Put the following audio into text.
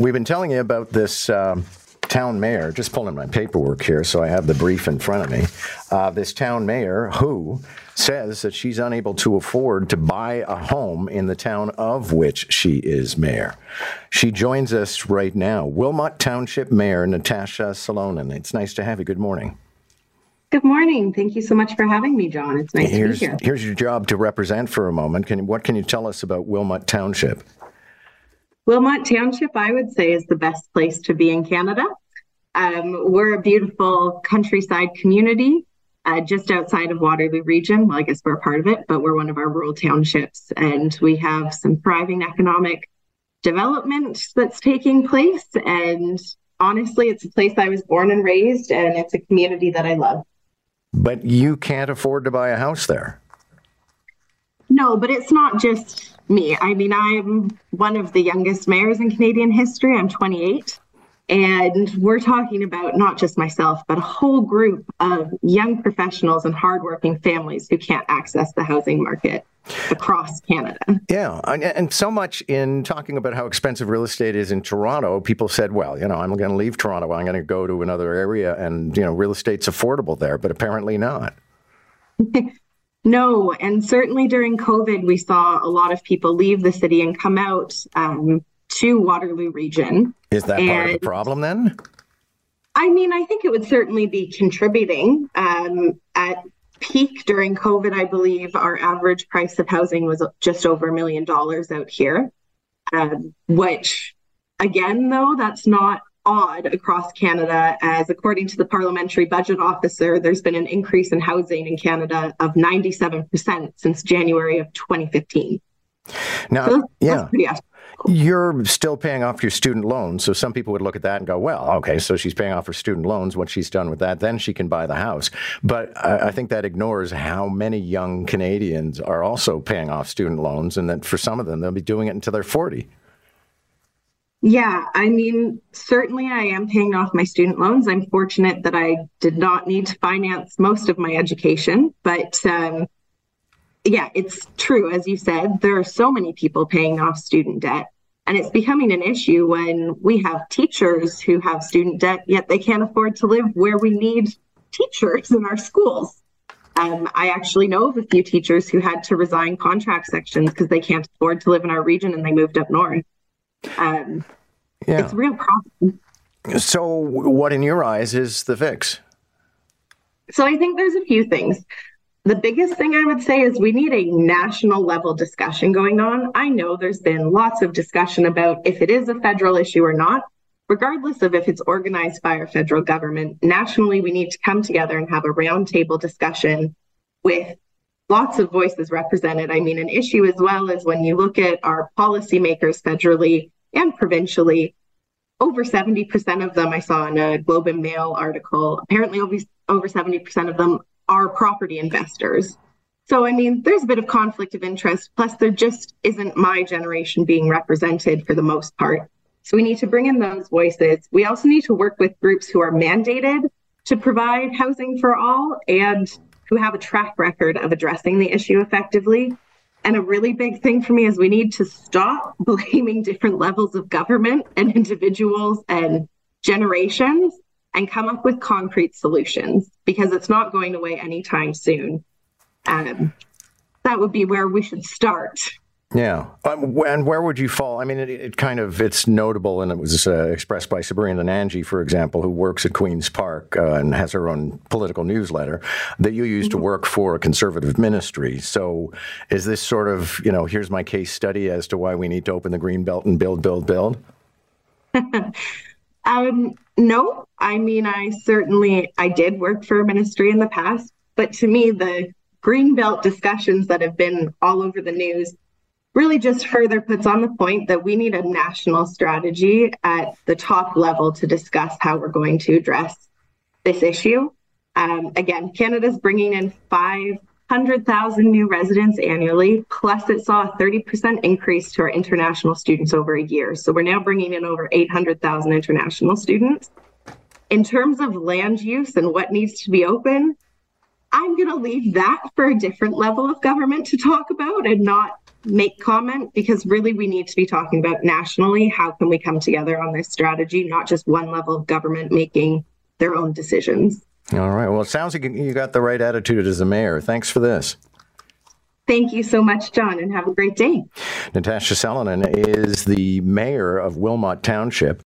we've been telling you about this um, town mayor, just pulling my paperwork here so I have the brief in front of me. Uh, this town mayor who says that she's unable to afford to buy a home in the town of which she is mayor. She joins us right now. Wilmot Township Mayor Natasha Salonen. It's nice to have you. Good morning. Good morning. Thank you so much for having me, John. It's nice Here's, to be here. here's your job to represent for a moment. Can, what can you tell us about Wilmot Township? Wilmot Township, I would say, is the best place to be in Canada. Um, we're a beautiful countryside community uh, just outside of Waterloo Region. Well, I guess we're part of it, but we're one of our rural townships, and we have some thriving economic development that's taking place. And honestly, it's a place I was born and raised, and it's a community that I love. But you can't afford to buy a house there. No, but it's not just me. I mean, I'm one of the youngest mayors in Canadian history. I'm 28. And we're talking about not just myself, but a whole group of young professionals and hardworking families who can't access the housing market across Canada. Yeah, and so much in talking about how expensive real estate is in Toronto, people said, "Well, you know, I'm going to leave Toronto. I'm going to go to another area, and you know, real estate's affordable there." But apparently not. no, and certainly during COVID, we saw a lot of people leave the city and come out um, to Waterloo Region. Is that and, part of the problem then? I mean, I think it would certainly be contributing. Um, at peak during COVID, I believe our average price of housing was just over a million dollars out here, um, which, again, though, that's not odd across Canada, as according to the Parliamentary Budget Officer, there's been an increase in housing in Canada of 97% since January of 2015. Now, so that's, yeah. That's you're still paying off your student loans. So some people would look at that and go, well, okay, so she's paying off her student loans. What she's done with that, then she can buy the house. But I, I think that ignores how many young Canadians are also paying off student loans, and that for some of them, they'll be doing it until they're 40. Yeah, I mean, certainly I am paying off my student loans. I'm fortunate that I did not need to finance most of my education, but um, yeah, it's true. As you said, there are so many people paying off student debt. And it's becoming an issue when we have teachers who have student debt, yet they can't afford to live where we need teachers in our schools. Um, I actually know of a few teachers who had to resign contract sections because they can't afford to live in our region and they moved up north. Um, yeah. It's a real problem. So, what in your eyes is the fix? So, I think there's a few things. The biggest thing I would say is we need a national level discussion going on. I know there's been lots of discussion about if it is a federal issue or not. Regardless of if it's organized by our federal government, nationally, we need to come together and have a roundtable discussion with lots of voices represented. I mean, an issue as well is when you look at our policymakers federally and provincially, over 70% of them, I saw in a Globe and Mail article, apparently over, over 70% of them are property investors. So, I mean, there's a bit of conflict of interest. Plus, there just isn't my generation being represented for the most part. So, we need to bring in those voices. We also need to work with groups who are mandated to provide housing for all and who have a track record of addressing the issue effectively. And a really big thing for me is we need to stop blaming different levels of government and individuals and generations and come up with concrete solutions because it's not going away anytime soon. Um, that would be where we should start. Yeah, um, and where would you fall? I mean, it, it kind of it's notable, and it was uh, expressed by Sabrina Nanji, for example, who works at Queens Park uh, and has her own political newsletter that you used mm-hmm. to work for a conservative ministry. So, is this sort of you know, here's my case study as to why we need to open the green belt and build, build, build? um, no, I mean, I certainly I did work for a ministry in the past, but to me, the green belt discussions that have been all over the news really just further puts on the point that we need a national strategy at the top level to discuss how we're going to address this issue. Um, again, Canada's bringing in 500,000 new residents annually, plus it saw a 30% increase to our international students over a year. So we're now bringing in over 800,000 international students in terms of land use and what needs to be open, I'm going to leave that for a different level of government to talk about and not make comment because really we need to be talking about nationally how can we come together on this strategy, not just one level of government making their own decisions. All right. Well, it sounds like you got the right attitude as a mayor. Thanks for this. Thank you so much, John, and have a great day. Natasha Salonen is the mayor of Wilmot Township.